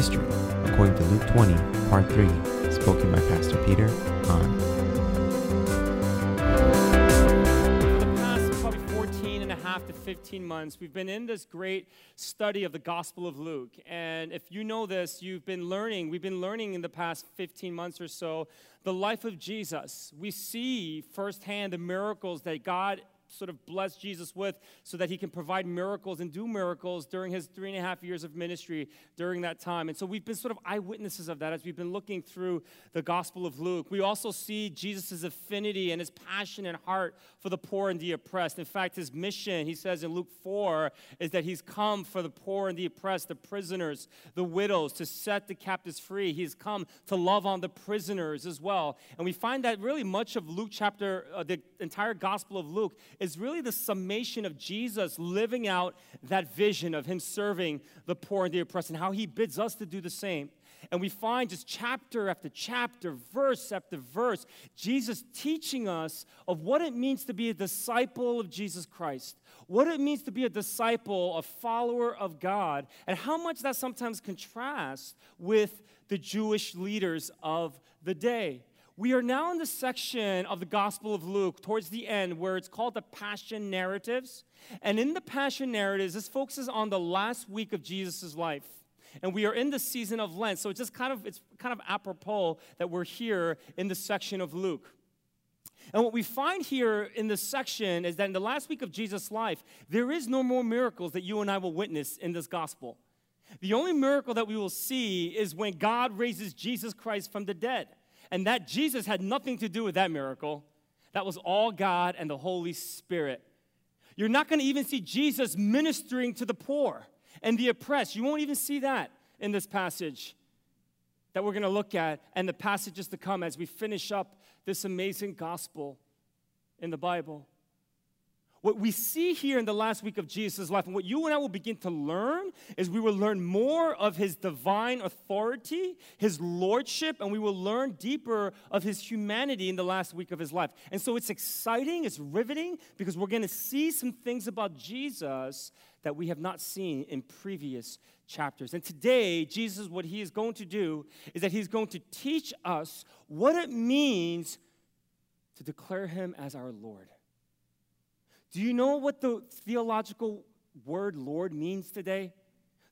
History, according to Luke 20, Part 3, spoken by Pastor Peter. For the past probably 14 and a half to 15 months, we've been in this great study of the Gospel of Luke. And if you know this, you've been learning, we've been learning in the past 15 months or so the life of Jesus. We see firsthand the miracles that God sort of bless Jesus with so that he can provide miracles and do miracles during his three and a half years of ministry during that time. And so we've been sort of eyewitnesses of that as we've been looking through the Gospel of Luke. We also see Jesus' affinity and his passion and heart for the poor and the oppressed. In fact, his mission, he says in Luke 4, is that he's come for the poor and the oppressed, the prisoners, the widows, to set the captives free. He's come to love on the prisoners as well. And we find that really much of Luke chapter, uh, the entire Gospel of Luke, is really the summation of Jesus living out that vision of him serving the poor and the oppressed and how he bids us to do the same. And we find just chapter after chapter, verse after verse, Jesus teaching us of what it means to be a disciple of Jesus Christ, what it means to be a disciple, a follower of God, and how much that sometimes contrasts with the Jewish leaders of the day. We are now in the section of the Gospel of Luke towards the end where it's called the Passion Narratives. And in the Passion Narratives, this focuses on the last week of Jesus' life. And we are in the season of Lent, so it's just kind of it's kind of apropos that we're here in the section of Luke. And what we find here in this section is that in the last week of Jesus' life, there is no more miracles that you and I will witness in this gospel. The only miracle that we will see is when God raises Jesus Christ from the dead. And that Jesus had nothing to do with that miracle. That was all God and the Holy Spirit. You're not going to even see Jesus ministering to the poor and the oppressed. You won't even see that in this passage that we're going to look at and the passages to come as we finish up this amazing gospel in the Bible. What we see here in the last week of Jesus' life, and what you and I will begin to learn, is we will learn more of his divine authority, his lordship, and we will learn deeper of his humanity in the last week of his life. And so it's exciting, it's riveting, because we're going to see some things about Jesus that we have not seen in previous chapters. And today, Jesus, what he is going to do is that he's going to teach us what it means to declare him as our Lord. Do you know what the theological word Lord means today?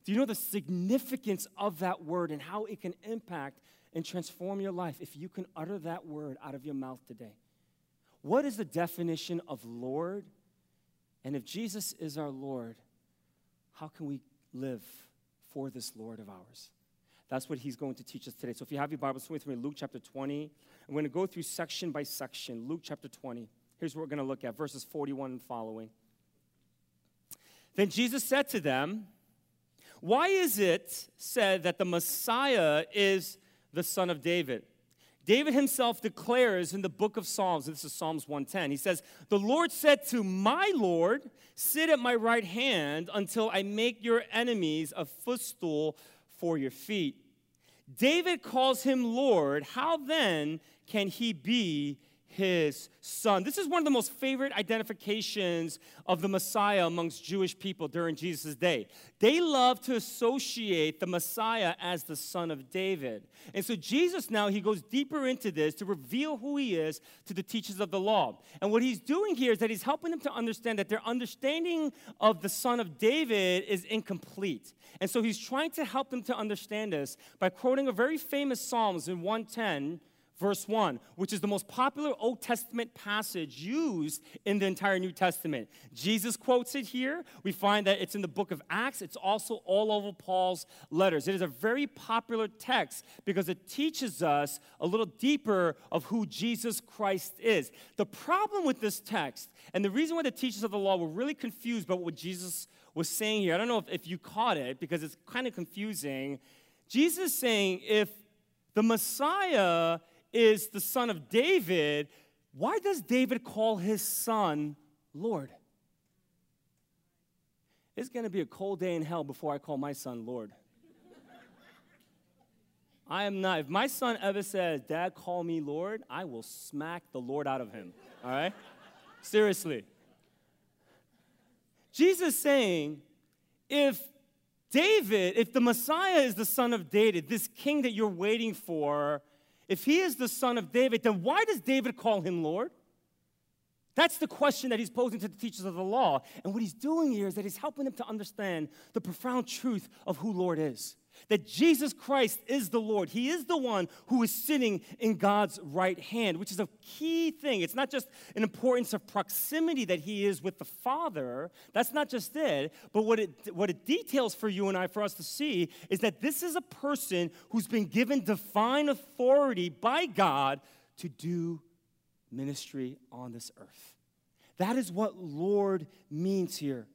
Do you know the significance of that word and how it can impact and transform your life if you can utter that word out of your mouth today? What is the definition of Lord? And if Jesus is our Lord, how can we live for this Lord of ours? That's what he's going to teach us today. So if you have your Bibles with me, Luke chapter 20, I'm going to go through section by section. Luke chapter 20. Here's what we're going to look at verses 41 and following. Then Jesus said to them, Why is it said that the Messiah is the son of David? David himself declares in the book of Psalms, this is Psalms 110, he says, The Lord said to my Lord, Sit at my right hand until I make your enemies a footstool for your feet. David calls him Lord. How then can he be his son. This is one of the most favorite identifications of the Messiah amongst Jewish people during Jesus' day. They love to associate the Messiah as the son of David. And so Jesus now, he goes deeper into this to reveal who he is to the teachers of the law. And what he's doing here is that he's helping them to understand that their understanding of the son of David is incomplete. And so he's trying to help them to understand this by quoting a very famous Psalms in 110 verse 1, which is the most popular Old Testament passage used in the entire New Testament. Jesus quotes it here. We find that it's in the book of Acts. It's also all over Paul's letters. It is a very popular text because it teaches us a little deeper of who Jesus Christ is. The problem with this text, and the reason why the teachers of the law were really confused about what Jesus was saying here, I don't know if, if you caught it because it's kind of confusing. Jesus is saying if the Messiah is the son of David, why does David call his son Lord? It's going to be a cold day in hell before I call my son Lord. I am not. If my son ever says, Dad, call me Lord, I will smack the Lord out of him. All right? Seriously. Jesus saying, if David, if the Messiah is the son of David, this king that you're waiting for, if he is the son of David, then why does David call him Lord? That's the question that he's posing to the teachers of the law. And what he's doing here is that he's helping them to understand the profound truth of who Lord is that Jesus Christ is the Lord. He is the one who is sitting in God's right hand, which is a key thing. It's not just an importance of proximity that he is with the Father. That's not just it. But what it, what it details for you and I, for us to see, is that this is a person who's been given divine authority by God to do ministry on this earth. That is what Lord means here.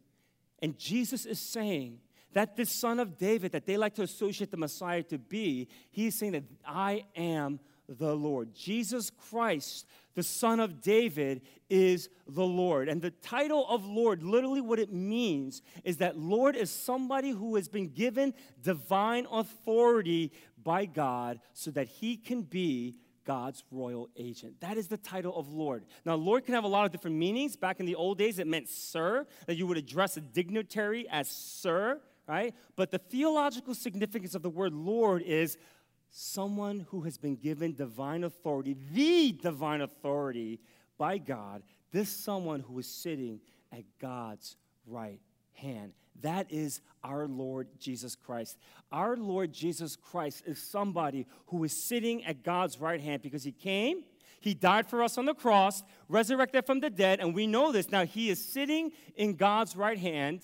And Jesus is saying, that this son of David that they like to associate the Messiah to be, he's saying that I am the Lord. Jesus Christ, the son of David, is the Lord. And the title of Lord, literally what it means, is that Lord is somebody who has been given divine authority by God so that he can be God's royal agent. That is the title of Lord. Now, Lord can have a lot of different meanings. Back in the old days, it meant sir, that you would address a dignitary as sir right? But the theological significance of the word Lord is someone who has been given divine authority, the divine authority by God, this someone who is sitting at God's right hand. That is our Lord Jesus Christ. Our Lord Jesus Christ is somebody who is sitting at God's right hand because he came, he died for us on the cross, resurrected from the dead, and we know this. Now he is sitting in God's right hand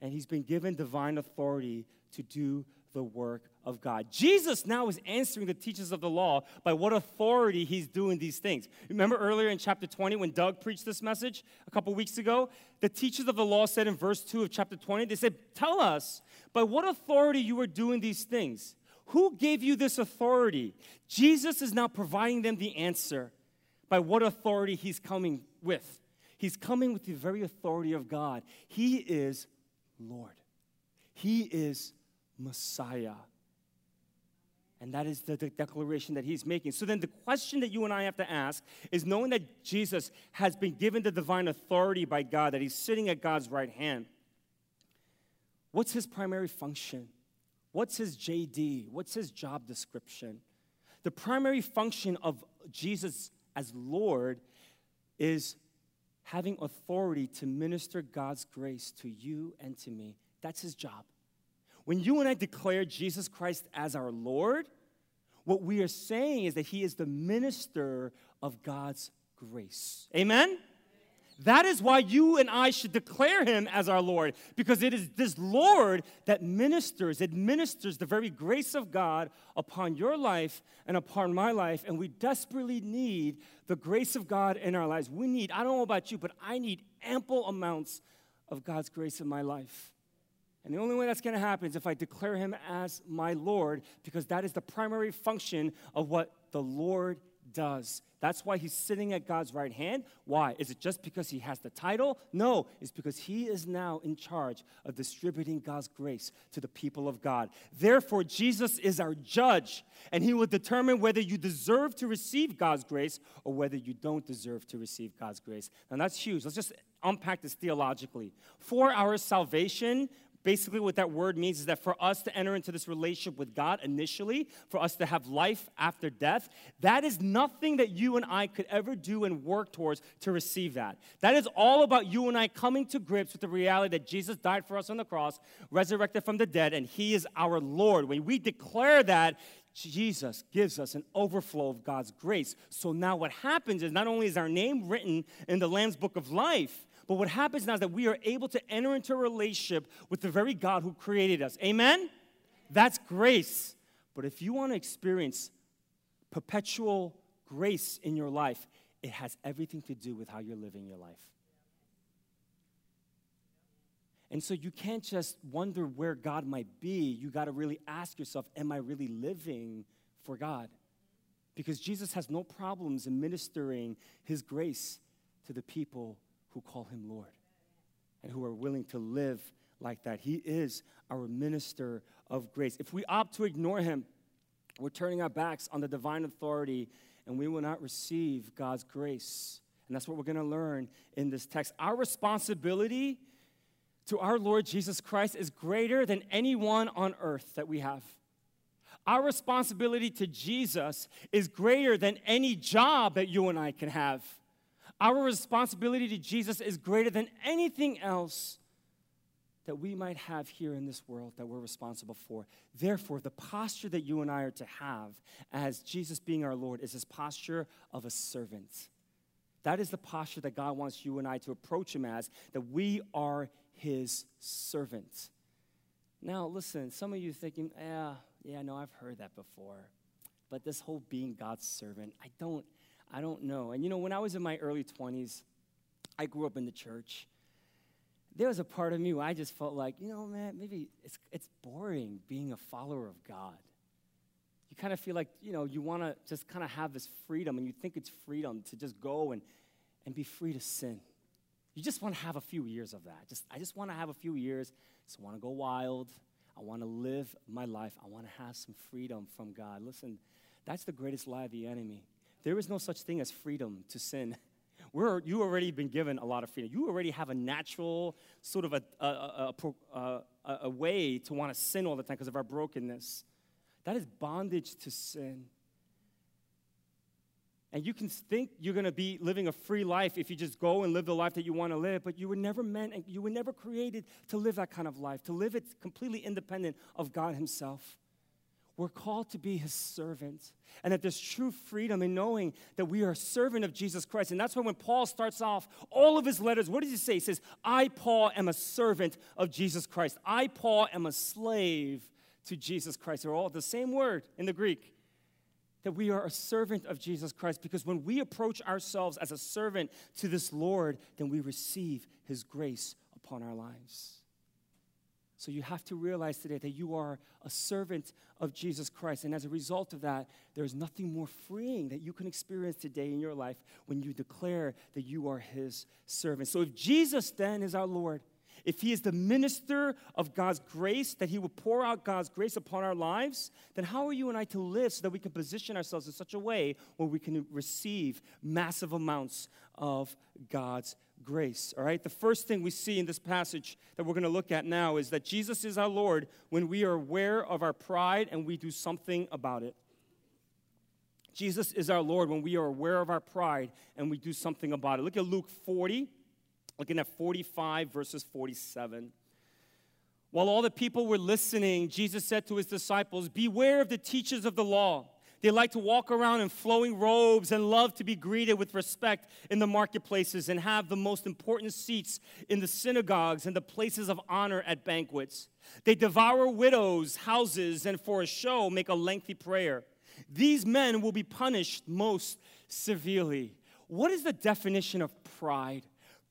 and he's been given divine authority to do the work of God. Jesus now is answering the teachers of the law by what authority he's doing these things. Remember earlier in chapter 20 when Doug preached this message a couple weeks ago? The teachers of the law said in verse 2 of chapter 20, they said, Tell us by what authority you are doing these things. Who gave you this authority? Jesus is now providing them the answer by what authority he's coming with. He's coming with the very authority of God. He is Lord. He is Messiah. And that is the, declaration that he's making. So then, the question that you and I have to ask is knowing that Jesus has been given the divine authority by God, that he's sitting at God's right hand, what's his primary function? What's his JD? What's his job description? The primary function of Jesus as Lord is having authority to minister God's grace to you and to me. That's his job. When you and I declare Jesus Christ as our Lord, what we are saying is that he is the minister of God's grace. Amen? That is why you and I should declare him as our Lord, because it is this Lord that ministers, administers the very grace of God upon your life and upon my life. And we desperately need the grace of God in our lives. We need, I don't know about you, but I need ample amounts of God's grace in my life. And the only way that's going to happen is if I declare him as my Lord, because that is the primary function of what the Lord does. That's why he's sitting at God's right hand. Why? Is it just because he has the title? No, it's because he is now in charge of distributing God's grace to the people of God. Therefore, Jesus is our judge, and he will determine whether you deserve to receive God's grace or whether you don't deserve to receive God's grace. And that's huge. Let's just unpack this theologically. For our salvation, Basically, what that word means is that for us to enter into this relationship with God initially, for us to have life after death, that is nothing that you and I could ever do and work towards to receive that. That is all about you and I coming to grips with the reality that Jesus died for us on the cross, resurrected from the dead, and He is our Lord. When we declare that, Jesus gives us an overflow of God's grace. So now what happens is not only is our name written in the Lamb's book of life, but what happens now is that we are able to enter into a relationship with the very God who created us. Amen? That's grace. But if you want to experience perpetual grace in your life, it has everything to do with how you're living your life. And so you can't just wonder where God might be. You got to really ask yourself, am I really living for God? Because Jesus has no problems in ministering his grace to the people who call him Lord and who are willing to live like that. He is our minister of grace. If we opt to ignore him, we're turning our backs on the divine authority and we will not receive God's grace. And that's what we're going to learn in this text. Our responsibility to our Lord Jesus Christ is greater than anyone on earth that we have. Our responsibility to Jesus is greater than any job that you and I can have. Our responsibility to Jesus is greater than anything else that we might have here in this world that we're responsible for. Therefore, the posture that you and I are to have as Jesus being our Lord is this posture of a servant. That is the posture that God wants you and I to approach Him as, that we are His servant. Now, listen, some of you thinking, yeah, yeah, no, I've heard that before. But this whole being God's servant, I don't, I don't know. And you know, when I was in my early 20s, I grew up in the church. There was a part of me where I just felt like, you know, man, maybe it's, it's boring being a follower of God. You kind of feel like, you know, you want to just kind of have this freedom, and you think it's freedom to just go and, and be free to sin. You just want to have a few years of that. Just, I just want to have a few years. Just want to go wild. I want to live my life. I want to have some freedom from God. Listen, that's the greatest lie of the enemy. There is no such thing as freedom to sin. We're, you already been given a lot of freedom. You already have a natural sort of a, a, a, a, a way to want to sin all the time because of our brokenness. That is bondage to sin. And you can think you're going to be living a free life if you just go and live the life that you want to live, but you were never meant and you were never created to live that kind of life, to live it completely independent of God Himself. We're called to be His servant, and that there's true freedom in knowing that we are a servant of Jesus Christ. And that's why when Paul starts off all of his letters, what does he say? He says, I, Paul, am a servant of Jesus Christ. I, Paul, am a slave to Jesus Christ. They're all the same word in the Greek that we are a servant of Jesus Christ because when we approach ourselves as a servant to this Lord, then we receive his grace upon our lives. So you have to realize today that you are a servant of Jesus Christ. And as a result of that, there's nothing more freeing that you can experience today in your life when you declare that you are his servant. So if Jesus then is our Lord, if he is the minister of God's grace, that he will pour out God's grace upon our lives, then how are you and I to live so that we can position ourselves in such a way where we can receive massive amounts of God's grace? All right, the first thing we see in this passage that we're going to look at now is that Jesus is our Lord when we are aware of our pride and we do something about it. Jesus is our Lord when we are aware of our pride and we do something about it. Look at Luke 40 looking at 45 verses 47. While all the people were listening, Jesus said to his disciples, Beware of the teachers of the law. They like to walk around in flowing robes and love to be greeted with respect in the marketplaces and have the most important seats in the synagogues and the places of honor at banquets. They devour widows' houses and for a show make a lengthy prayer. These men will be punished most severely. What is the definition of pride?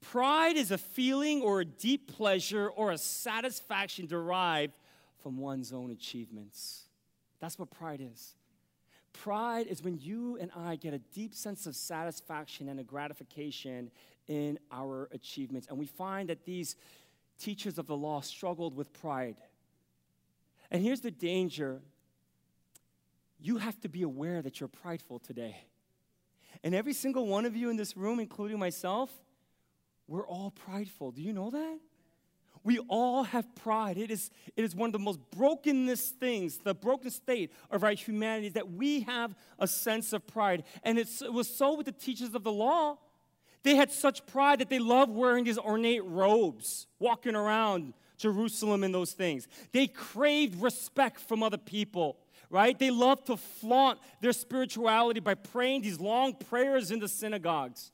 Pride is a feeling or a deep pleasure or a satisfaction derived from one's own achievements. That's what pride is. Pride is when you and I get a deep sense of satisfaction and a gratification in our achievements. And we find that these teachers of the law struggled with pride. And here's the danger you have to be aware that you're prideful today. And every single one of you in this room, including myself, we're all prideful. Do you know that? We all have pride. It is, it is one of the most brokenest things, the broken state of our humanity, is that we have a sense of pride. And it was so with the teachers of the law. They had such pride that they loved wearing these ornate robes, walking around Jerusalem and those things. They craved respect from other people, right? They loved to flaunt their spirituality by praying these long prayers in the synagogues.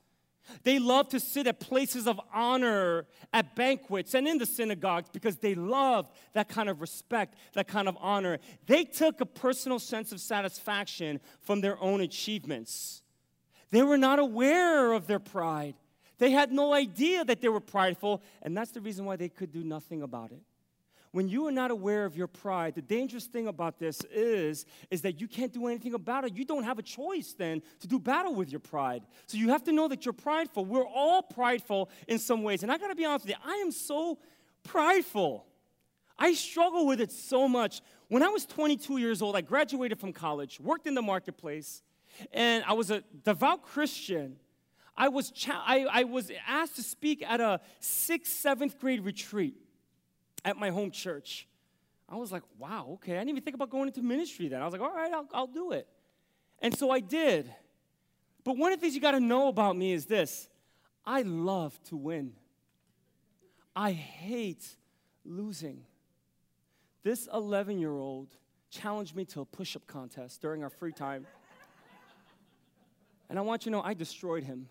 They love to sit at places of honor, at banquets, and in the synagogues because they loved that kind of respect, that kind of honor. They took a personal sense of satisfaction from their own achievements. They were not aware of their pride. They had no idea that they were prideful, and that's the reason why they could do nothing about it when you are not aware of your pride, the dangerous thing about this is, is that you can't do anything about it. You don't have a choice then to do battle with your pride. So you have to know that you're prideful. We're all prideful in some ways. And I gotta be honest with you, I am so prideful. I struggle with it so much. When I was 22 years old, I graduated from college, worked in the marketplace, and I was a devout Christian. I was, cha- I, I was asked to speak at a sixth, seventh grade retreat at my home church. I was like, wow, okay. I didn't even think about going into ministry then. I was like, all right, I'll, I'll do it. And so I did. But one of the things you got to know about me is this I love to win, I hate losing. This 11 year old challenged me to a push up contest during our free time. And I want you to know, I destroyed him.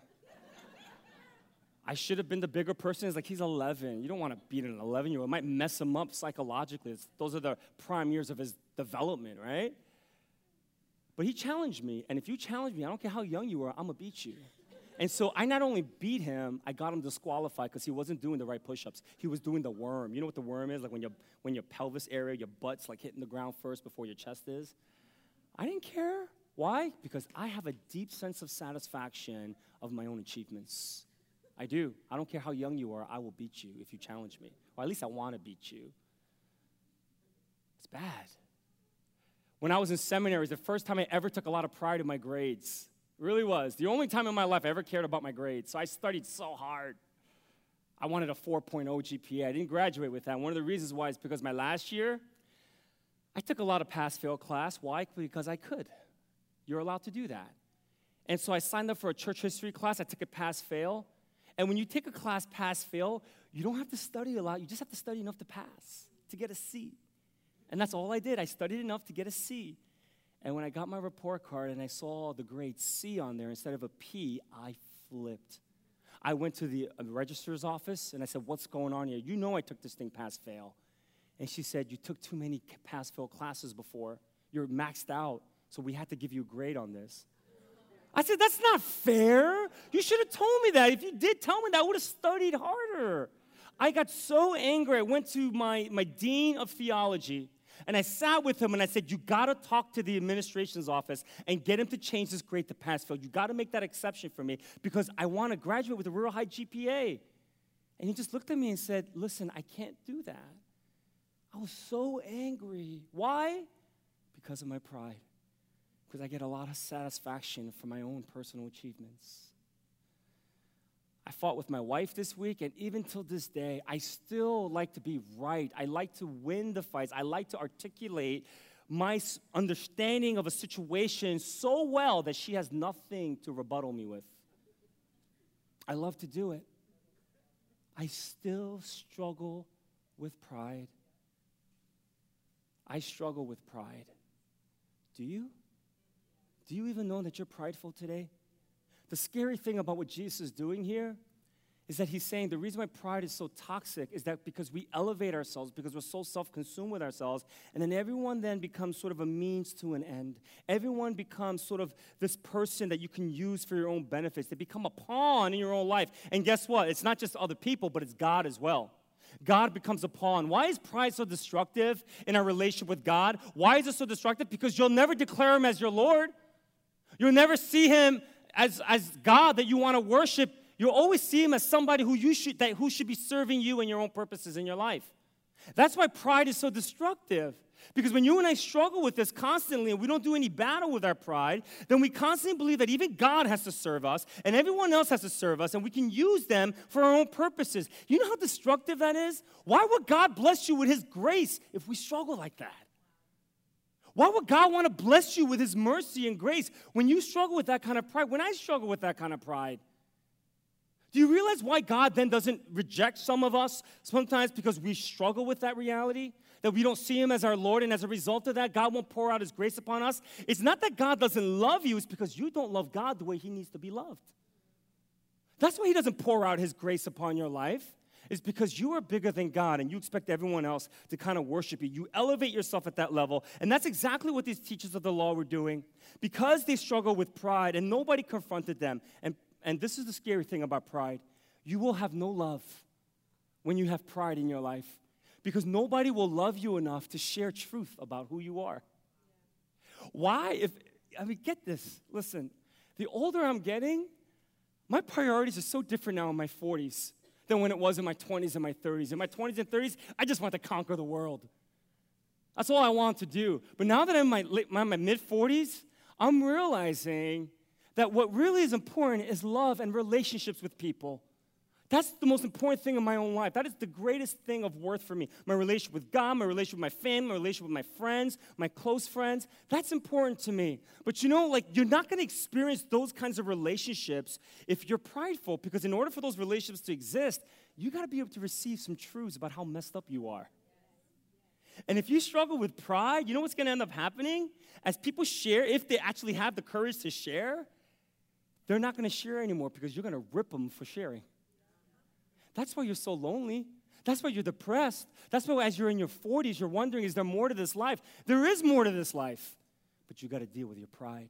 I should have been the bigger person. It's like he's 11. You don't want to beat an 11 year old. It might mess him up psychologically. It's, those are the prime years of his development, right? But he challenged me. And if you challenge me, I don't care how young you are, I'm going to beat you. And so I not only beat him, I got him disqualified because he wasn't doing the right push ups. He was doing the worm. You know what the worm is? Like when, your when your pelvis area, your butt's like hitting the ground first before your chest is. I didn't care. Why? Because I have a deep sense of satisfaction of my own achievements. I do. I don't care how young you are, I will beat you if you challenge me. Or at least I want to beat you. It's bad. When I was in seminary, it was the first time I ever took a lot of pride in my grades. It really was. The only time in my life I ever cared about my grades. So I studied so hard. I wanted a 4.0 GPA. I didn't graduate with that. One of the reasons why is because my last year, I took a lot of pass fail class. Why? Because I could. You're allowed to do that. And so I signed up for a church history class. I took a pass fail. And when you take a class pass fail, you don't have to study a lot. You just have to study enough to pass, to get a C. And that's all I did. I studied enough to get a C. And when I got my report card and I saw the grade C on there instead of a P, I flipped. I went to the uh, registrar's office and I said, What's going on here? You know I took this thing pass fail. And she said, You took too many pass fail classes before. You're maxed out, so we had to give you a grade on this. I said, That's not fair. You should have told me that. If you did tell me that, I would have studied harder. I got so angry. I went to my, my dean of theology and I sat with him and I said, You got to talk to the administration's office and get him to change this grade to pass fail. You got to make that exception for me because I want to graduate with a real high GPA. And he just looked at me and said, Listen, I can't do that. I was so angry. Why? Because of my pride because I get a lot of satisfaction from my own personal achievements. I fought with my wife this week, and even till this day, I still like to be right. I like to win the fights. I like to articulate my understanding of a situation so well that she has nothing to rebuttal me with. I love to do it. I still struggle with pride. I struggle with pride. Do you? Do you even know that you're prideful today? The scary thing about what Jesus is doing here is that he's saying the reason why pride is so toxic is that because we elevate ourselves, because we're so self consumed with ourselves, and then everyone then becomes sort of a means to an end. Everyone becomes sort of this person that you can use for your own benefits. They become a pawn in your own life. And guess what? It's not just other people, but it's God as well. God becomes a pawn. Why is pride so destructive in our relationship with God? Why is it so destructive? Because you'll never declare Him as your Lord. You'll never see him as, as God that you want to worship. You'll always see him as somebody who, you should, that, who should be serving you and your own purposes in your life. That's why pride is so destructive. Because when you and I struggle with this constantly and we don't do any battle with our pride, then we constantly believe that even God has to serve us and everyone else has to serve us and we can use them for our own purposes. You know how destructive that is? Why would God bless you with His grace if we struggle like that? Why would God want to bless you with His mercy and grace when you struggle with that kind of pride? When I struggle with that kind of pride, do you realize why God then doesn't reject some of us sometimes because we struggle with that reality? That we don't see Him as our Lord, and as a result of that, God won't pour out His grace upon us? It's not that God doesn't love you, it's because you don't love God the way He needs to be loved. That's why He doesn't pour out His grace upon your life is because you are bigger than God and you expect everyone else to kind of worship you. You elevate yourself at that level. And that's exactly what these teachers of the law were doing because they struggle with pride and nobody confronted them. And, and this is the scary thing about pride you will have no love when you have pride in your life because nobody will love you enough to share truth about who you are. Why? If I mean, get this. Listen, the older I'm getting, my priorities are so different now in my 40s than when it was in my 20s and my 30s. In my 20s and 30s, I just want to conquer the world. That's all I want to do. But now that I'm in my, my mid 40s, I'm realizing that what really is important is love and relationships with people. That's the most important thing in my own life. That is the greatest thing of worth for me. My relationship with God, my relationship with my family, my relationship with my friends, my close friends. That's important to me. But you know, like, you're not going to experience those kinds of relationships if you're prideful, because in order for those relationships to exist, you got to be able to receive some truths about how messed up you are. And if you struggle with pride, you know what's going to end up happening? As people share, if they actually have the courage to share, they're not going to share anymore because you're going to rip them for sharing. That's why you're so lonely. That's why you're depressed. That's why, as you're in your 40s, you're wondering, is there more to this life? There is more to this life. But you got to deal with your pride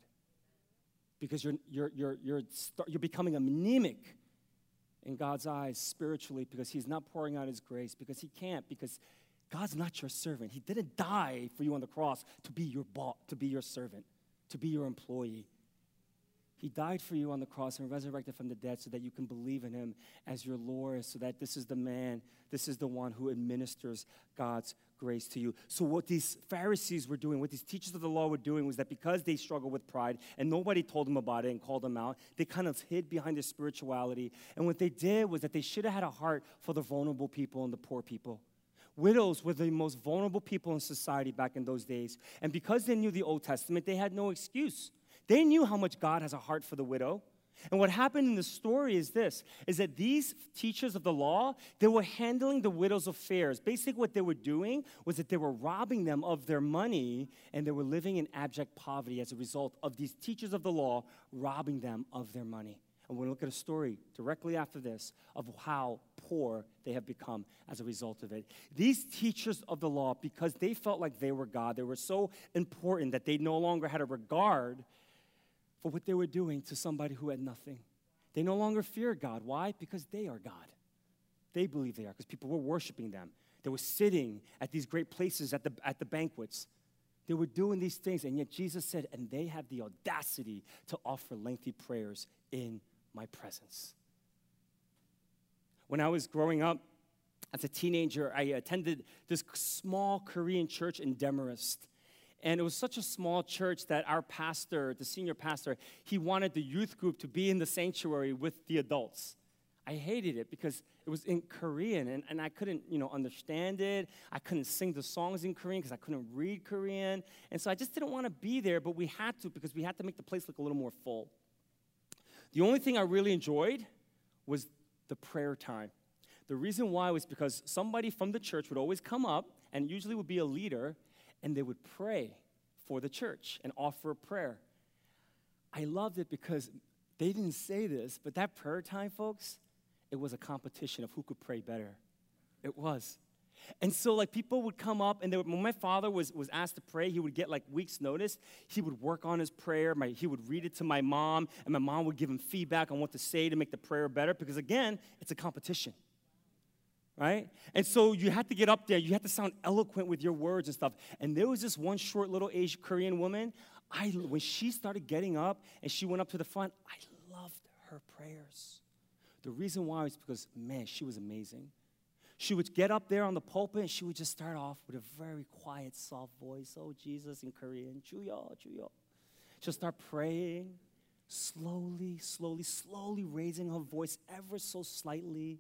because you're, you're, you're, you're, you're becoming anemic in God's eyes spiritually because He's not pouring out His grace, because He can't, because God's not your servant. He didn't die for you on the cross to be your boss, to be your servant, to be your employee. He died for you on the cross and resurrected from the dead so that you can believe in him as your Lord, so that this is the man, this is the one who administers God's grace to you. So, what these Pharisees were doing, what these teachers of the law were doing, was that because they struggled with pride and nobody told them about it and called them out, they kind of hid behind their spirituality. And what they did was that they should have had a heart for the vulnerable people and the poor people. Widows were the most vulnerable people in society back in those days. And because they knew the Old Testament, they had no excuse. They knew how much God has a heart for the widow. And what happened in the story is this is that these teachers of the law, they were handling the widow's affairs. Basically, what they were doing was that they were robbing them of their money and they were living in abject poverty as a result of these teachers of the law robbing them of their money. And we're going to look at a story directly after this of how poor they have become as a result of it. These teachers of the law, because they felt like they were God, they were so important that they no longer had a regard for what they were doing to somebody who had nothing. They no longer fear God. Why? Because they are God. They believe they are, because people were worshiping them. They were sitting at these great places at the, at the banquets. They were doing these things, and yet Jesus said, and they have the audacity to offer lengthy prayers in my presence. When I was growing up as a teenager, I attended this small Korean church in Demarest. And it was such a small church that our pastor, the senior pastor, he wanted the youth group to be in the sanctuary with the adults. I hated it because it was in Korean and, and I couldn't, you know, understand it. I couldn't sing the songs in Korean because I couldn't read Korean. And so I just didn't want to be there, but we had to because we had to make the place look a little more full. The only thing I really enjoyed was the prayer time. The reason why was because somebody from the church would always come up and usually would be a leader and they would pray for the church and offer a prayer. I loved it because they didn't say this, but that prayer time, folks, it was a competition of who could pray better. It was. And so, like, people would come up, and would, when my father was, was asked to pray, he would get like weeks' notice. He would work on his prayer. My, he would read it to my mom, and my mom would give him feedback on what to say to make the prayer better. Because, again, it's a competition right? And so you had to get up there, you had to sound eloquent with your words and stuff. And there was this one short little Asian Korean woman. I when she started getting up and she went up to the front, I loved her prayers. The reason why is because man, she was amazing. She would get up there on the pulpit and she would just start off with a very quiet, soft voice. Oh, Jesus in Korean, Juyo, Juyo. She'll start praying slowly, slowly, slowly raising her voice ever so slightly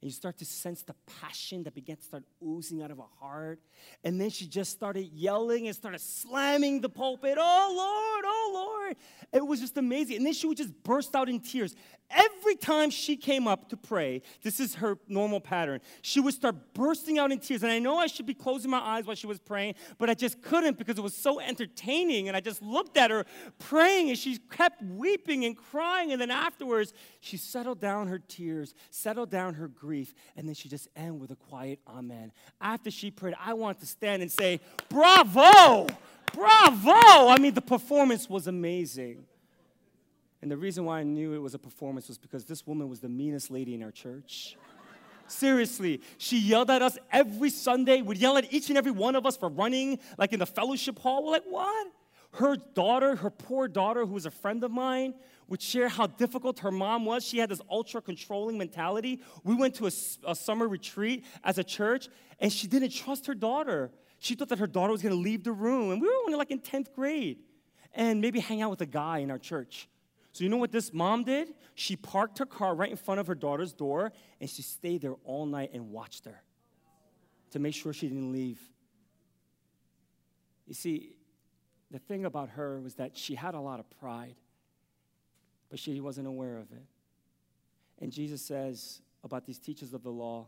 and you start to sense the passion that began to start oozing out of her heart. And then she just started yelling and started slamming the pulpit. Oh Lord, oh Lord. It was just amazing. And then she would just burst out in tears. Every time she came up to pray, this is her normal pattern, she would start bursting out in tears. And I know I should be closing my eyes while she was praying, but I just couldn't because it was so entertaining. And I just looked at her praying and she kept weeping and crying. And then afterwards, she settled down her tears, settled down her grief, and then she just ended with a quiet amen. After she prayed, I want to stand and say, Bravo! Bravo! I mean, the performance was amazing. And the reason why I knew it was a performance was because this woman was the meanest lady in our church. Seriously, she yelled at us every Sunday, would yell at each and every one of us for running, like in the fellowship hall. We're like, what? Her daughter, her poor daughter, who was a friend of mine, would share how difficult her mom was. She had this ultra controlling mentality. We went to a, a summer retreat as a church, and she didn't trust her daughter. She thought that her daughter was gonna leave the room, and we were only like in 10th grade and maybe hang out with a guy in our church. So, you know what this mom did? She parked her car right in front of her daughter's door and she stayed there all night and watched her to make sure she didn't leave. You see, the thing about her was that she had a lot of pride, but she wasn't aware of it. And Jesus says about these teachers of the law,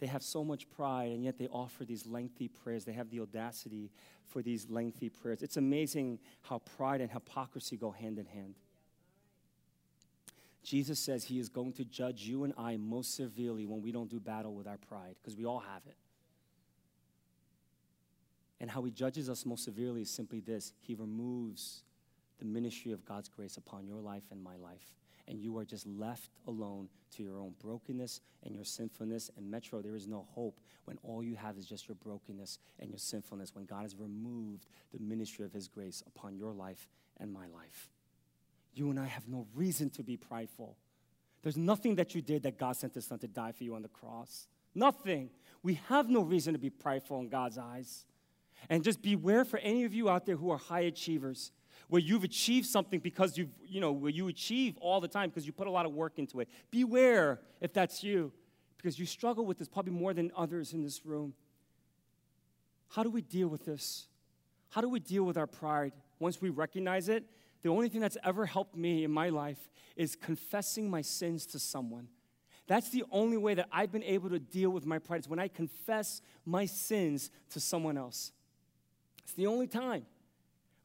they have so much pride, and yet they offer these lengthy prayers. They have the audacity for these lengthy prayers. It's amazing how pride and hypocrisy go hand in hand. Jesus says he is going to judge you and I most severely when we don't do battle with our pride, because we all have it. And how he judges us most severely is simply this He removes the ministry of God's grace upon your life and my life. And you are just left alone to your own brokenness and your sinfulness. And Metro, there is no hope when all you have is just your brokenness and your sinfulness, when God has removed the ministry of His grace upon your life and my life. You and I have no reason to be prideful. There's nothing that you did that God sent His Son to die for you on the cross. Nothing. We have no reason to be prideful in God's eyes. And just beware for any of you out there who are high achievers, where you've achieved something because you've, you know, where you achieve all the time because you put a lot of work into it. Beware if that's you, because you struggle with this probably more than others in this room. How do we deal with this? How do we deal with our pride once we recognize it? The only thing that's ever helped me in my life is confessing my sins to someone. That's the only way that I've been able to deal with my pride is when I confess my sins to someone else. It's the only time,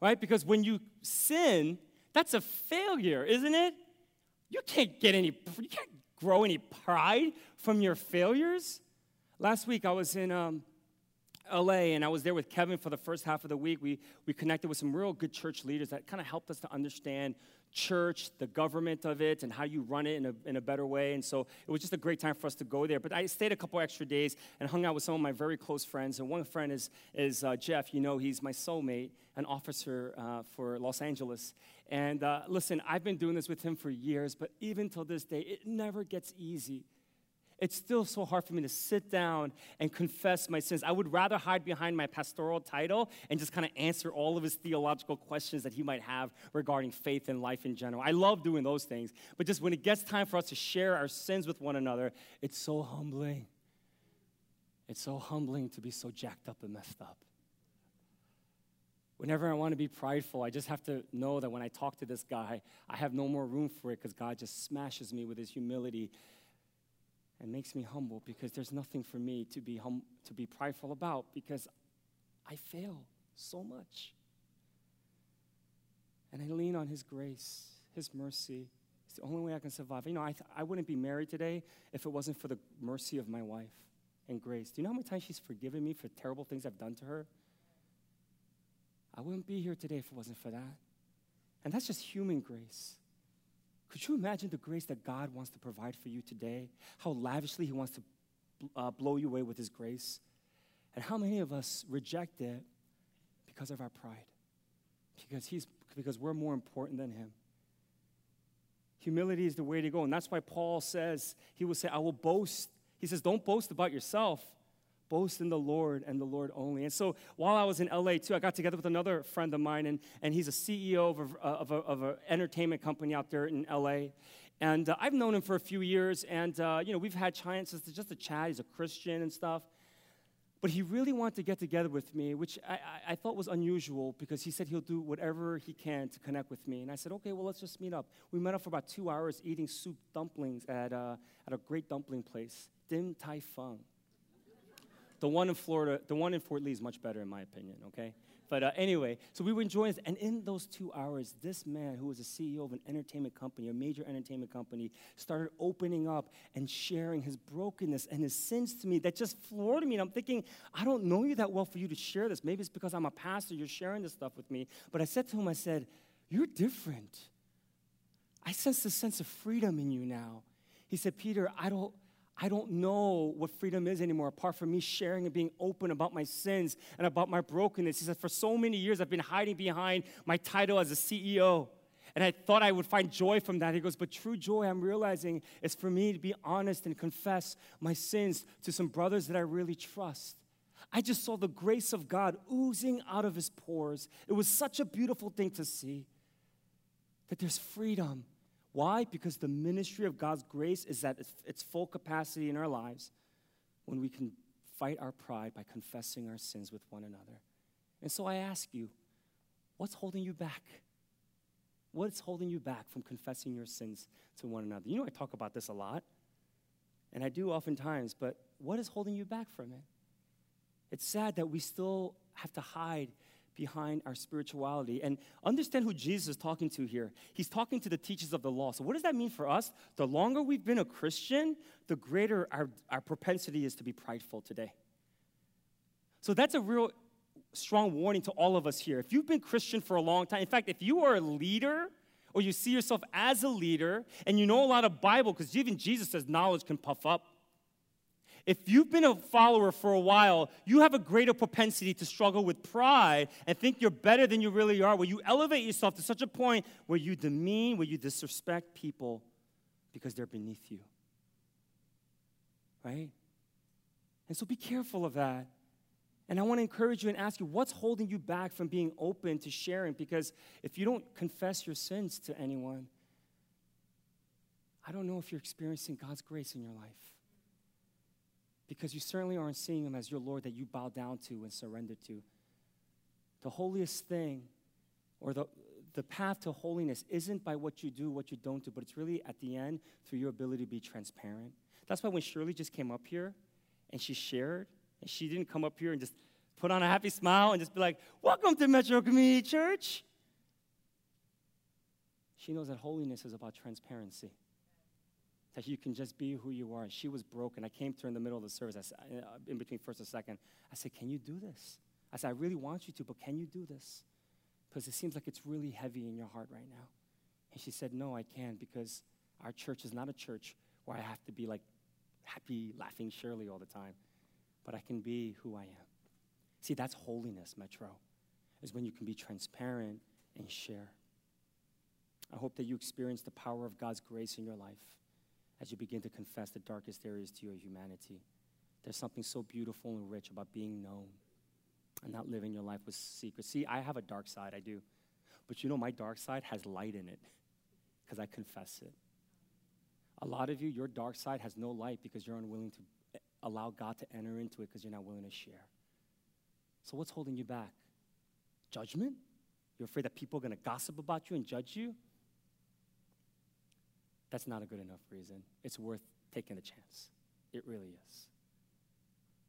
right? Because when you sin, that's a failure, isn't it? You can't get any, you can't grow any pride from your failures. Last week I was in um, LA and I was there with Kevin for the first half of the week. We, we connected with some real good church leaders that kind of helped us to understand church, the government of it, and how you run it in a, in a better way. And so it was just a great time for us to go there. But I stayed a couple extra days and hung out with some of my very close friends. And one friend is, is uh, Jeff. You know, he's my soulmate, an officer uh, for Los Angeles. And uh, listen, I've been doing this with him for years, but even till this day, it never gets easy. It's still so hard for me to sit down and confess my sins. I would rather hide behind my pastoral title and just kind of answer all of his theological questions that he might have regarding faith and life in general. I love doing those things. But just when it gets time for us to share our sins with one another, it's so humbling. It's so humbling to be so jacked up and messed up. Whenever I want to be prideful, I just have to know that when I talk to this guy, I have no more room for it because God just smashes me with his humility and makes me humble because there's nothing for me to be, hum- to be prideful about because I fail so much. And I lean on His grace, His mercy. It's the only way I can survive. You know, I, th- I wouldn't be married today if it wasn't for the mercy of my wife and grace. Do you know how many times she's forgiven me for terrible things I've done to her? I wouldn't be here today if it wasn't for that. And that's just human grace. Could you imagine the grace that God wants to provide for you today? How lavishly He wants to uh, blow you away with His grace? And how many of us reject it because of our pride? Because, he's, because we're more important than Him. Humility is the way to go. And that's why Paul says, he will say, I will boast. He says, don't boast about yourself. Boast in the Lord and the Lord only. And so while I was in LA too, I got together with another friend of mine, and, and he's a CEO of an of a, of a entertainment company out there in LA. And uh, I've known him for a few years, and uh, you know we've had chances to just a chat. He's a Christian and stuff. But he really wanted to get together with me, which I, I, I, thought was unusual because he said he'll do whatever he can to connect with me. And I said, okay, well, let's just meet up. We met up for about two hours eating soup dumplings at, uh, at a great dumpling place, Din Tai Fung. The one in Florida, the one in Fort Lee is much better in my opinion, okay? But uh, anyway, so we were enjoying this. And in those two hours, this man, who was a CEO of an entertainment company, a major entertainment company, started opening up and sharing his brokenness and his sins to me that just floored me. And I'm thinking, I don't know you that well for you to share this. Maybe it's because I'm a pastor, you're sharing this stuff with me. But I said to him, I said, You're different. I sense a sense of freedom in you now. He said, Peter, I don't. I don't know what freedom is anymore apart from me sharing and being open about my sins and about my brokenness. He said, For so many years, I've been hiding behind my title as a CEO. And I thought I would find joy from that. He goes, But true joy, I'm realizing, is for me to be honest and confess my sins to some brothers that I really trust. I just saw the grace of God oozing out of his pores. It was such a beautiful thing to see. that there's freedom. Why? Because the ministry of God's grace is at its full capacity in our lives when we can fight our pride by confessing our sins with one another. And so I ask you, what's holding you back? What's holding you back from confessing your sins to one another? You know, I talk about this a lot, and I do oftentimes, but what is holding you back from it? It's sad that we still have to hide behind our spirituality. And understand who Jesus is talking to here. He's talking to the teachers of the law. So, what does that mean for us? The longer we've been a Christian, the greater our, our propensity is to be prideful today. So, that's a real strong warning to all of us here. If you've been Christian for a long time, in fact, if you are a leader, or you see yourself as a leader and you know a lot of Bible, because even Jesus says knowledge can puff up. If you've been a follower for a while, you have a greater propensity to struggle with pride and think you're better than you really are, where you elevate yourself to such a point where you demean, where you disrespect people because they're beneath you. Right? And so be careful of that. And I want to encourage you and ask you what's holding you back from being open to sharing? Because if you don't confess your sins to anyone, I don't know if you're experiencing God's grace in your life because you certainly aren't seeing Him as your Lord that you bow down to and surrender to. The holiest thing, or the, the path to holiness, isn't by what you do, what you don't do, but it's really at the end through your ability to be transparent. That's why when Shirley just came up here and she shared, and she didn't come up here and just put on a happy smile and just be like, Welcome to Metro Community Church. She knows that holiness is about transparency that you can just be who you are. She was broken. I came to her in the middle of the service, I said, uh, in between first and second. I said, Can you do this? I said, I really want you to, but can you do this? Because it seems like it's really heavy in your heart right now. And she said, No, I can't, because our church is not a church where I have to be like happy, laughing Shirley all the time, but I can be who I am. See, that's holiness, Metro, is when you can be transparent and share. I hope that you experience the power of God's grace in your life as you begin to confess the darkest areas to your humanity. There's something so beautiful and rich about being known and not living your life with secrets. See, I have a dark side, I do. But you know, my dark side has light in it because I confess it. A lot of you, your dark side has no light because you're unwilling to eh, allow God to enter into it because you're not willing to share. So, what's holding you back? Judgment? You're afraid that people are going to gossip about you and judge you? That's not a good enough reason. It's worth taking the chance. It really is.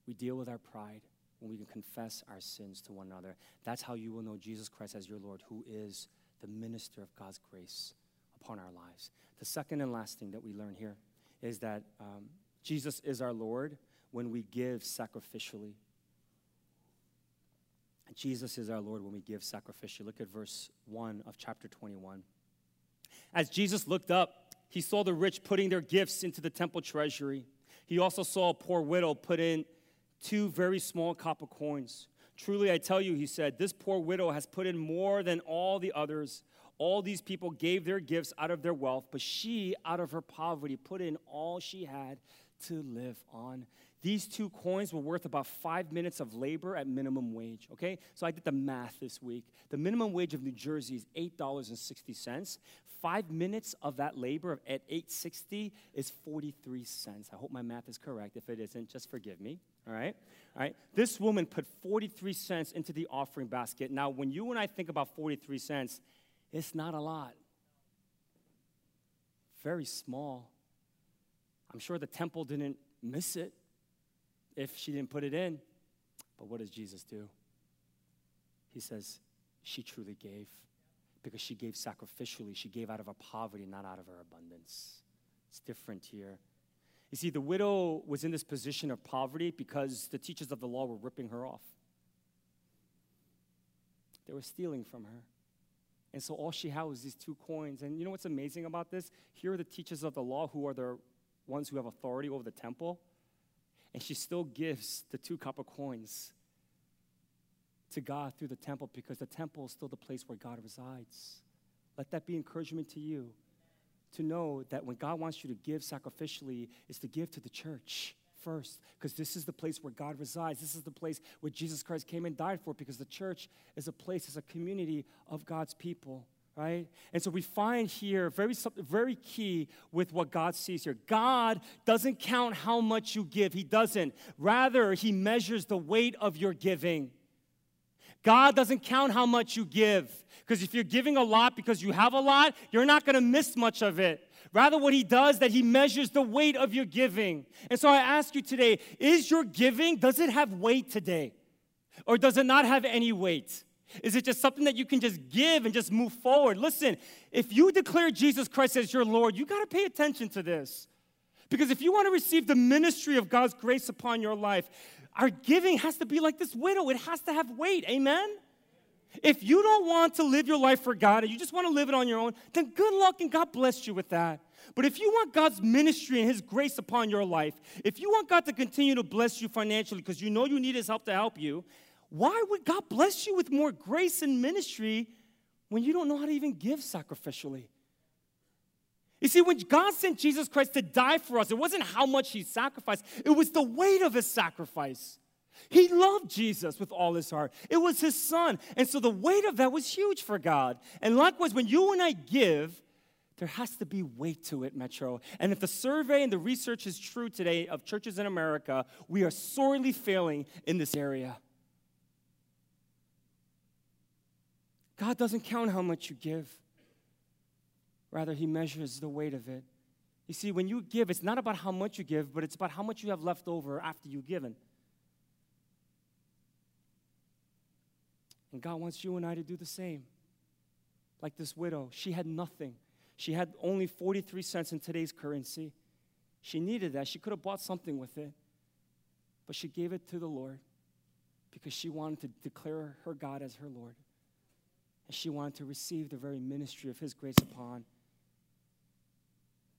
We deal with our pride when we can confess our sins to one another. That's how you will know Jesus Christ as your Lord, who is the minister of God's grace upon our lives. The second and last thing that we learn here is that um, Jesus is our Lord when we give sacrificially. Jesus is our Lord when we give sacrificially. Look at verse 1 of chapter 21. As Jesus looked up, he saw the rich putting their gifts into the temple treasury. He also saw a poor widow put in two very small copper coins. Truly, I tell you, he said, this poor widow has put in more than all the others. All these people gave their gifts out of their wealth, but she, out of her poverty, put in all she had to live on. These two coins were worth about five minutes of labor at minimum wage, okay? So I did the math this week. The minimum wage of New Jersey is $8.60 five minutes of that labor at 860 is 43 cents. I hope my math is correct. If it isn't, just forgive me. All right? All right. This woman put 43 cents into the offering basket. Now, when you and I think about 43 cents, it's not a lot. Very small. I'm sure the temple didn't miss it if she didn't put it in. But what does Jesus do? He says, She truly gave because she gave sacrificially. She gave out of her poverty, not out of her abundance. It's different here. You see, the widow was in this position of poverty because the teachers of the law were ripping her off. They were stealing from her. And so all she had was these two coins. And you know what's amazing about this? Here are the teachers of the law who are the ones who have authority over the temple. And she still gives the two copper coins to God through the temple because the temple is still the place where God resides. Let that be encouragement to you to know that when God wants you to give sacrificially, is to give to the church first because this is the place where God resides. This is the place where Jesus Christ came and died for because the church is a place, is a community of God's people, right? And so we find here very, very key with what God sees here. God doesn't count how much you give, He doesn't. Rather, He measures the weight of your giving. God doesn't count how much you give. Because if you're giving a lot because you have a lot, you're not going to miss much of it. Rather, what he does that he measures the weight of your giving. And so I ask you today, is your giving, does it have weight today? Or does it not have any weight? Is it just something that you can just give and just move forward? Listen, if you declare Jesus Christ as your Lord, you got to pay attention to this. Because if you want to receive the ministry of God's grace upon your life, our giving has to be like this widow, it has to have weight. Amen? If you don't want to live your life for God and you just want to live it on your own, then good luck and God bless you with that. But if you want God's ministry and His grace upon your life, if you want God to continue to bless you financially because you know you need His help to help you, why would God bless you with more grace and ministry when you don't know how to even give sacrificially? You see, when God sent Jesus Christ to die for us, it wasn't how much He sacrificed, it was the weight of His sacrifice. He loved Jesus with all his heart. It was his son. And so the weight of that was huge for God. And likewise, when you and I give, there has to be weight to it, Metro. And if the survey and the research is true today of churches in America, we are sorely failing in this area. God doesn't count how much you give, rather, He measures the weight of it. You see, when you give, it's not about how much you give, but it's about how much you have left over after you've given. And God wants you and I to do the same. Like this widow, she had nothing. She had only 43 cents in today's currency. She needed that. She could have bought something with it. But she gave it to the Lord because she wanted to declare her God as her Lord. And she wanted to receive the very ministry of His grace upon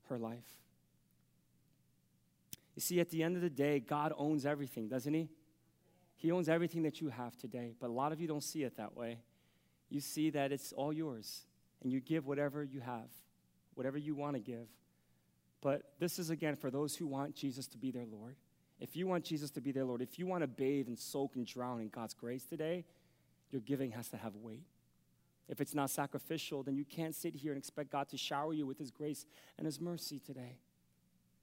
her life. You see, at the end of the day, God owns everything, doesn't He? He owns everything that you have today. But a lot of you don't see it that way. You see that it's all yours, and you give whatever you have, whatever you want to give. But this is again for those who want Jesus to be their Lord. If you want Jesus to be their Lord, if you want to bathe and soak and drown in God's grace today, your giving has to have weight. If it's not sacrificial, then you can't sit here and expect God to shower you with His grace and His mercy today.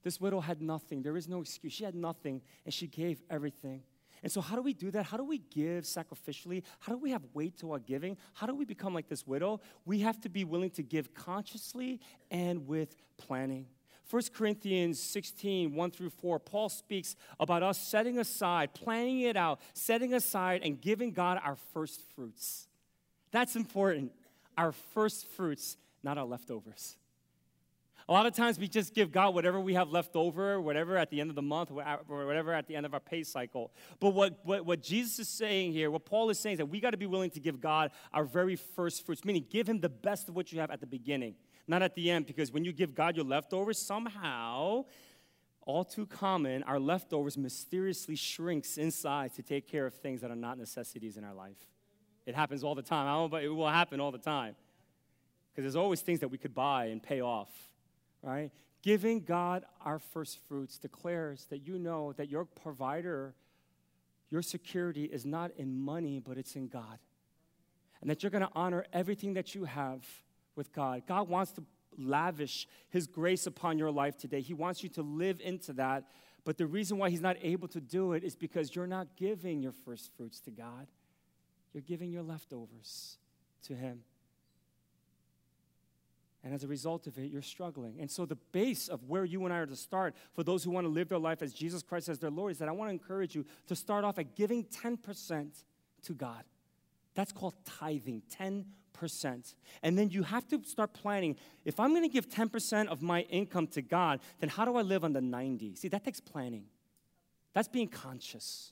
This widow had nothing. There is no excuse. She had nothing, and she gave everything. And so, how do we do that? How do we give sacrificially? How do we have weight to our giving? How do we become like this widow? We have to be willing to give consciously and with planning. 1 Corinthians 16, 1 through 4, Paul speaks about us setting aside, planning it out, setting aside, and giving God our first fruits. That's important. Our first fruits, not our leftovers. A lot of times we just give God whatever we have left over, whatever at the end of the month, or whatever at the end of our pay cycle. But what, what, what Jesus is saying here, what Paul is saying is that we got to be willing to give God our very first fruits, meaning give Him the best of what you have at the beginning, not at the end, because when you give God your leftovers, somehow, all too common, our leftovers mysteriously shrinks inside to take care of things that are not necessities in our life. It happens all the time. I don't know, but it will happen all the time. Because there's always things that we could buy and pay off right? Giving God our first fruits declares that you know that your provider, your security is not in money, but it's in God. And that you're going to honor everything that you have with God. God wants to lavish His grace upon your life today. He wants you to live into that. But the reason why He's not able to do it is because you're not giving your first fruits to God, you're giving your leftovers to Him. And as a result of it, you're struggling. And so, the base of where you and I are to start for those who want to live their life as Jesus Christ as their Lord is that I want to encourage you to start off at giving 10% to God. That's called tithing, 10%. And then you have to start planning if I'm going to give 10% of my income to God, then how do I live on the 90? See, that takes planning. That's being conscious.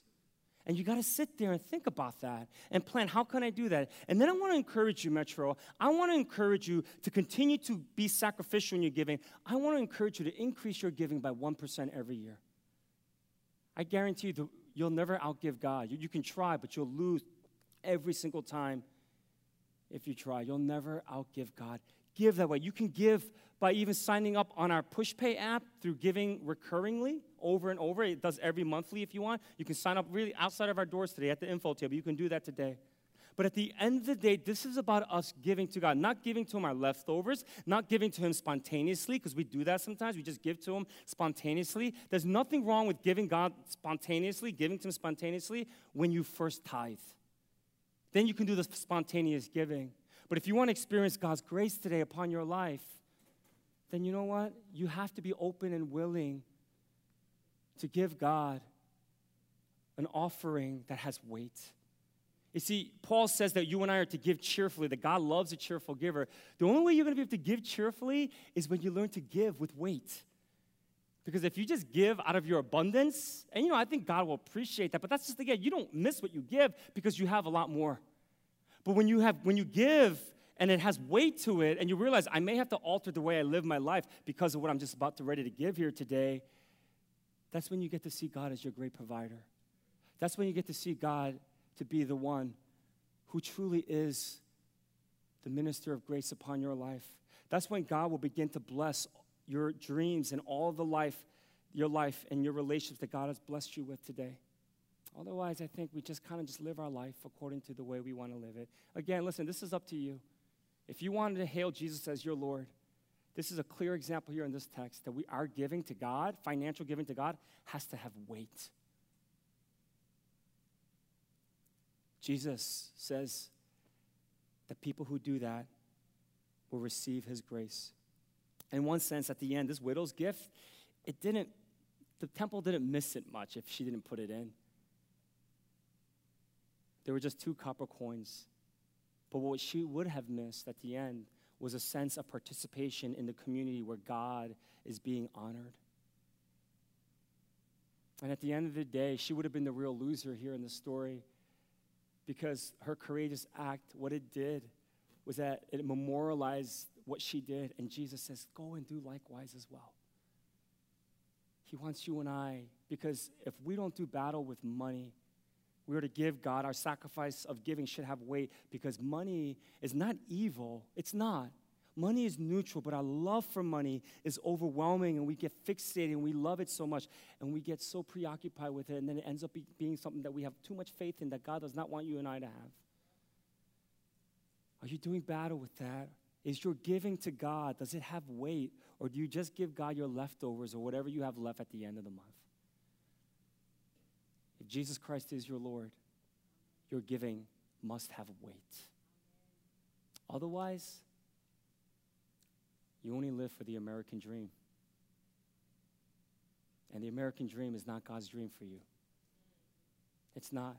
And you got to sit there and think about that and plan how can I do that? And then I want to encourage you, Metro. I want to encourage you to continue to be sacrificial in your giving. I want to encourage you to increase your giving by 1% every year. I guarantee you, you'll never outgive God. You, you can try, but you'll lose every single time if you try. You'll never outgive God. Give that way. You can give by even signing up on our PushPay app through giving recurringly over and over. It does every monthly if you want. You can sign up really outside of our doors today at the info table. You can do that today. But at the end of the day, this is about us giving to God, not giving to Him our leftovers, not giving to Him spontaneously, because we do that sometimes. We just give to Him spontaneously. There's nothing wrong with giving God spontaneously, giving to Him spontaneously when you first tithe. Then you can do the spontaneous giving. But if you want to experience God's grace today upon your life, then you know what? You have to be open and willing to give God an offering that has weight. You see, Paul says that you and I are to give cheerfully, that God loves a cheerful giver. The only way you're going to be able to give cheerfully is when you learn to give with weight. Because if you just give out of your abundance, and you know, I think God will appreciate that, but that's just again, you don't miss what you give because you have a lot more. But when you have when you give and it has weight to it, and you realize I may have to alter the way I live my life because of what I'm just about to ready to give here today, that's when you get to see God as your great provider. That's when you get to see God to be the one who truly is the minister of grace upon your life. That's when God will begin to bless your dreams and all the life, your life and your relationships that God has blessed you with today. Otherwise, I think we just kind of just live our life according to the way we want to live it. Again, listen, this is up to you. If you wanted to hail Jesus as your Lord, this is a clear example here in this text that we are giving to God, financial giving to God, has to have weight. Jesus says that people who do that will receive his grace. In one sense, at the end, this widow's gift, it didn't, the temple didn't miss it much if she didn't put it in. There were just two copper coins. But what she would have missed at the end was a sense of participation in the community where God is being honored. And at the end of the day, she would have been the real loser here in the story because her courageous act, what it did was that it memorialized what she did. And Jesus says, Go and do likewise as well. He wants you and I, because if we don't do battle with money, we are to give God, our sacrifice of giving should have weight because money is not evil. It's not. Money is neutral, but our love for money is overwhelming and we get fixated and we love it so much and we get so preoccupied with it and then it ends up be, being something that we have too much faith in that God does not want you and I to have. Are you doing battle with that? Is your giving to God, does it have weight or do you just give God your leftovers or whatever you have left at the end of the month? Jesus Christ is your Lord, your giving must have weight. Otherwise, you only live for the American dream. And the American dream is not God's dream for you. It's not.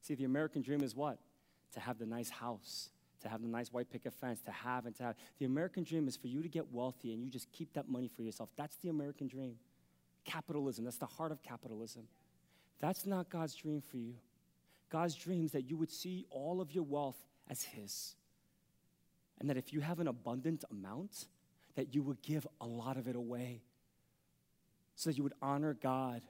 See, the American dream is what? To have the nice house, to have the nice white picket fence, to have and to have. The American dream is for you to get wealthy and you just keep that money for yourself. That's the American dream. Capitalism, that's the heart of capitalism. That's not God's dream for you. God's dream is that you would see all of your wealth as His. And that if you have an abundant amount, that you would give a lot of it away so that you would honor God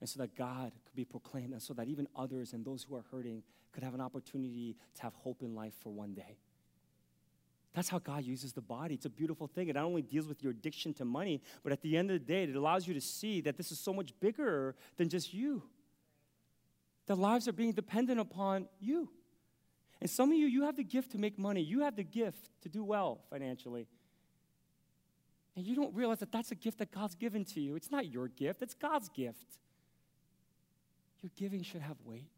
and so that God could be proclaimed and so that even others and those who are hurting could have an opportunity to have hope in life for one day. That's how God uses the body. It's a beautiful thing. It not only deals with your addiction to money, but at the end of the day, it allows you to see that this is so much bigger than just you. That lives are being dependent upon you. And some of you, you have the gift to make money. You have the gift to do well financially. And you don't realize that that's a gift that God's given to you. It's not your gift, it's God's gift. Your giving should have weight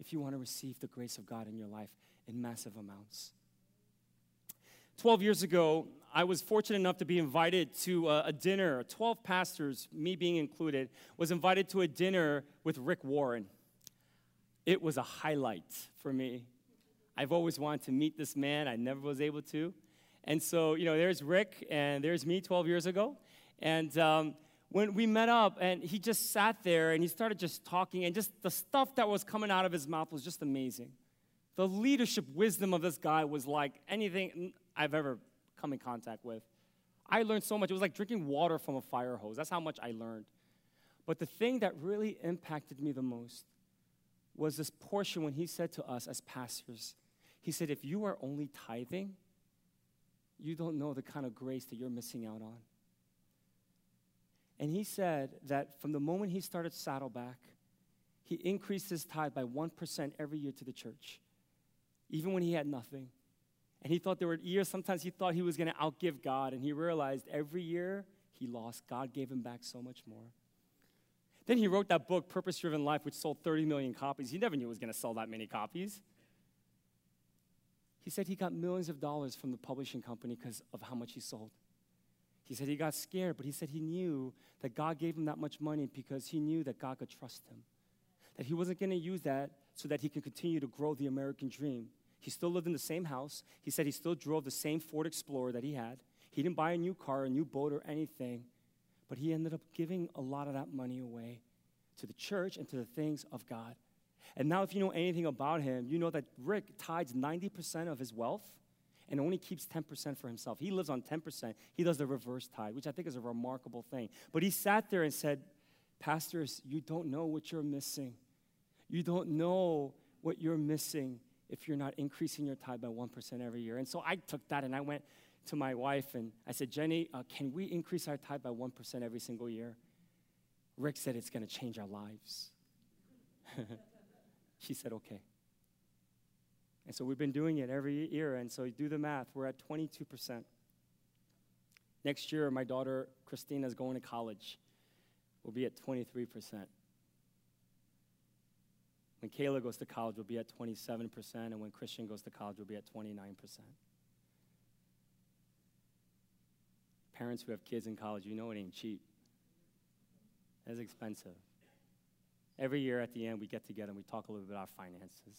if you want to receive the grace of God in your life in massive amounts. 12 years ago, I was fortunate enough to be invited to a, a, dinner. 12 pastors, me being included, was invited to a dinner with Rick Warren. It was a highlight for me. I've always wanted to meet this man, I never was able to. And so, you know, there's Rick and there's me 12 years ago. And um, when we met up, and he just sat there and he started just talking, and just the stuff that was coming out of his mouth was just amazing. The leadership wisdom of this guy was like anything I've ever come in contact with. I learned so much. It was like drinking water from a fire hose. That's how much I learned. But the thing that really impacted me the most was this portion when he said to us as pastors, he said, If you are only tithing, you don't know the kind of grace that you're missing out on. And he said that from the moment he started Saddleback, he increased his tithe by 1% every year to the church. even when he had nothing. And he thought there were years, sometimes he thought he was going to outgive God, and he realized every year he lost, God gave him back so much more. Then he wrote that book, Purpose Driven Life, which sold 30 million copies. He never knew it was going to sell that many copies. He said he got millions of dollars from the publishing company because of how much he sold. He said he got scared, but he said he knew that God gave him that much money because he knew that God could trust him. That he wasn't going to use that so that he could continue to grow the American dream. He still lived in the same house. He said he still drove the same Ford Explorer that he had. He didn't buy a new car, a new boat, or anything, but he ended up giving a lot of that money away to the church and to the things of God. And now, if you know anything about him, you know that Rick tithes 90% of his wealth and only keeps 10% for himself. He lives on 10%. He does the reverse tithe, which I think is a remarkable thing. But he sat there and said, Pastors, you don't know what you're missing. You don't know what you're missing if you're not increasing your tithe by 1% every year. And so I took that and I went to my wife and I said, Jenny, uh, can we increase our tithe by 1% every single year? Rick said it's going to change our lives. she said, okay. And so we've been doing it every year. And so you do the math, we're at 22%. Next year, my daughter Christina is going to college. We'll be at 23%. When Kayla goes to college, we'll be at 27%, and when Christian goes to college, we'll be at 29%. Parents who have kids in college, you know it ain't cheap. It's expensive. Every year at the end, we get together and we talk a little bit about finances.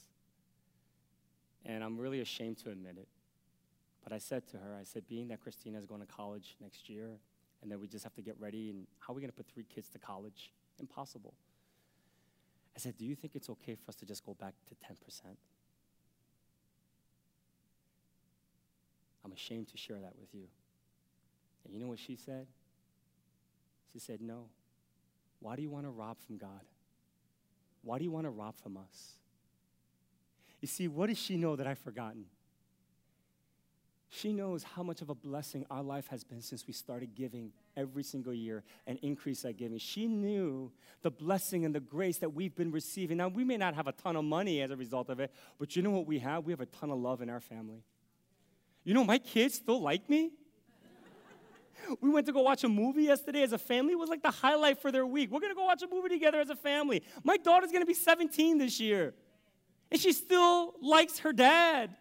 And I'm really ashamed to admit it. But I said to her, I said, being that Christina is going to college next year, and that we just have to get ready, and how are we going to put three kids to college? Impossible. I said, Do you think it's okay for us to just go back to 10%? I'm ashamed to share that with you. And you know what she said? She said, No. Why do you want to rob from God? Why do you want to rob from us? You see, what does she know that I've forgotten? She knows how much of a blessing our life has been since we started giving every single year and increase that giving. She knew the blessing and the grace that we've been receiving. Now, we may not have a ton of money as a result of it, but you know what we have? We have a ton of love in our family. You know, my kids still like me. We went to go watch a movie yesterday as a family. It was like the highlight for their week. We're going to go watch a movie together as a family. My daughter's going to be 17 this year, and she still likes her dad.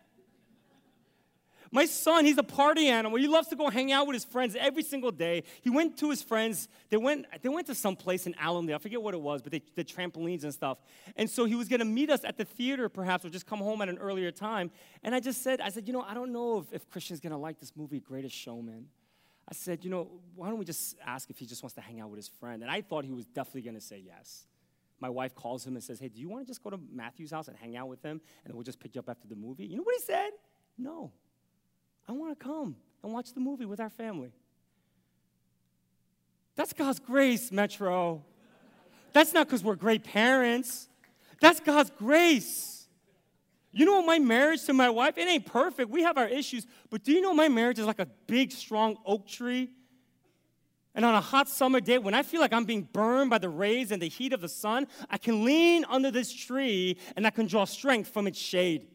My son, he's a party animal. He loves to go hang out with his friends every single day. He went to his friends. They went, they went to some place in Allendale. I forget what it was, but they did trampolines and stuff. And so he was going to meet us at the theater, perhaps, or just come home at an earlier time. And I just said, I said, you know, I don't know if, if Christian's going to like this movie, Greatest Showman. I said, you know, why don't we just ask if he just wants to hang out with his friend? And I thought he was definitely going to say yes. My wife calls him and says, hey, do you want to just go to Matthew's house and hang out with him? And we'll just pick you up after the movie. You know what he said? No. I want to come and watch the movie with our family. That's God's grace, Metro. That's not because we're great parents. That's God's grace. You know my marriage to my wife? It ain't perfect. We have our issues. But do you know my marriage is like a big, strong oak tree? And on a hot summer day, when I feel like I'm being burned by the rays and the heat of the sun, I can lean under this tree and I can draw strength from its shade.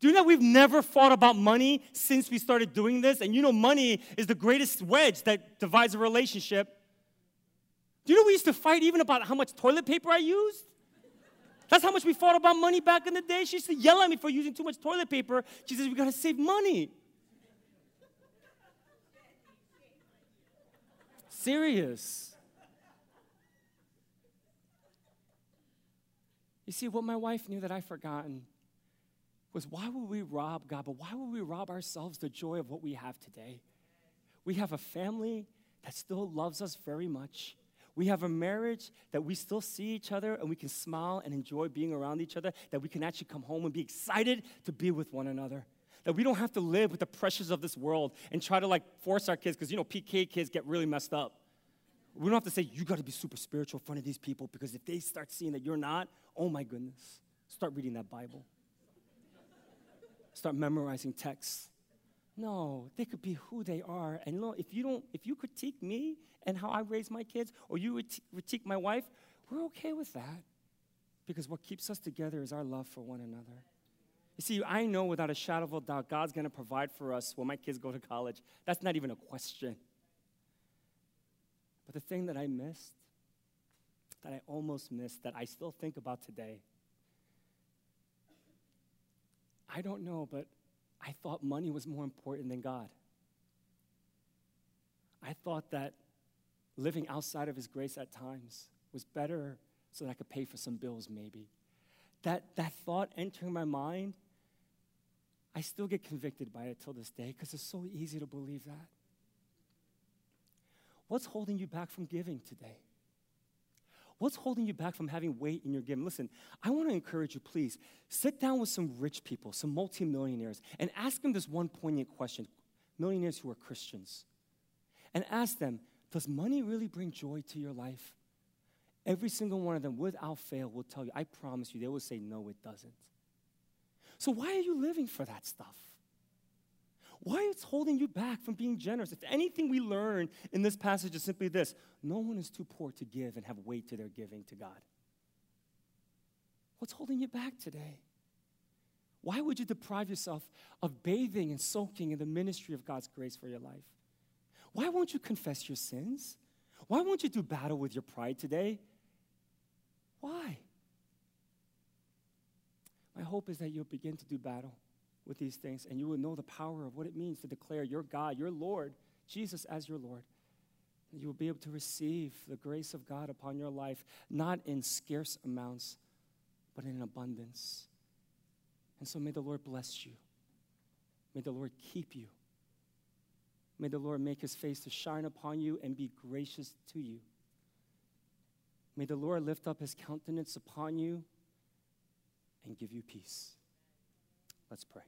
Do you know we've never fought about money since we started doing this? And you know, money is the greatest wedge that divides a relationship. Do you know we used to fight even about how much toilet paper I used? That's how much we fought about money back in the day. She used to yell at me for using too much toilet paper. She says, We gotta save money. Serious. You see, what my wife knew that I've forgotten was why would we rob God? But why would we rob ourselves the joy of what we have today? We have a family that still loves us very much. We have a marriage that we still see each other and we can smile and enjoy being around each other, that we can actually come home and be excited to be with one another. That we don't have to live with the pressures of this world and try to like force our kids, because you know, PK kids get really messed up. We don't have to say, you got to be super spiritual in front of these people, because if they start seeing that you're not, oh my goodness, start reading that Bible start memorizing texts. No, they could be who they are. And look, if you don't, if you critique me and how I raise my kids, or you critique my wife, we're okay with that. Because what keeps us together is our love for one another. You see, I know without a shadow of a doubt God's going to provide for us when my kids go to college. That's not even a question. But the thing that I missed, that I almost missed, that I still think about today, I don't know, but I thought money was more important than God. I thought that living outside of His grace at times was better so that I could pay for some bills, maybe. That, that thought entering my mind, I still get convicted by it till this day because it's so easy to believe that. What's holding you back from giving today? What's holding you back from having weight in your giving? Listen, I want to encourage you, please, sit down with some rich people, some multimillionaires, and ask them this one poignant question millionaires who are Christians. And ask them, does money really bring joy to your life? Every single one of them, without fail, will tell you, I promise you, they will say, no, it doesn't. So why are you living for that stuff? Why is holding you back from being generous? If anything we learn in this passage is simply this no one is too poor to give and have weight to their giving to God. What's holding you back today? Why would you deprive yourself of bathing and soaking in the ministry of God's grace for your life? Why won't you confess your sins? Why won't you do battle with your pride today? Why? My hope is that you'll begin to do battle with these things and you will know the power of what it means to declare your God, your Lord, Jesus as your Lord. And you will be able to receive the grace of God upon your life, not in scarce amounts, but in abundance. And so may the Lord bless you. May the Lord keep you. May the Lord make his face to shine upon you and be gracious to you. May the Lord lift up his countenance upon you and give you peace. Let's pray.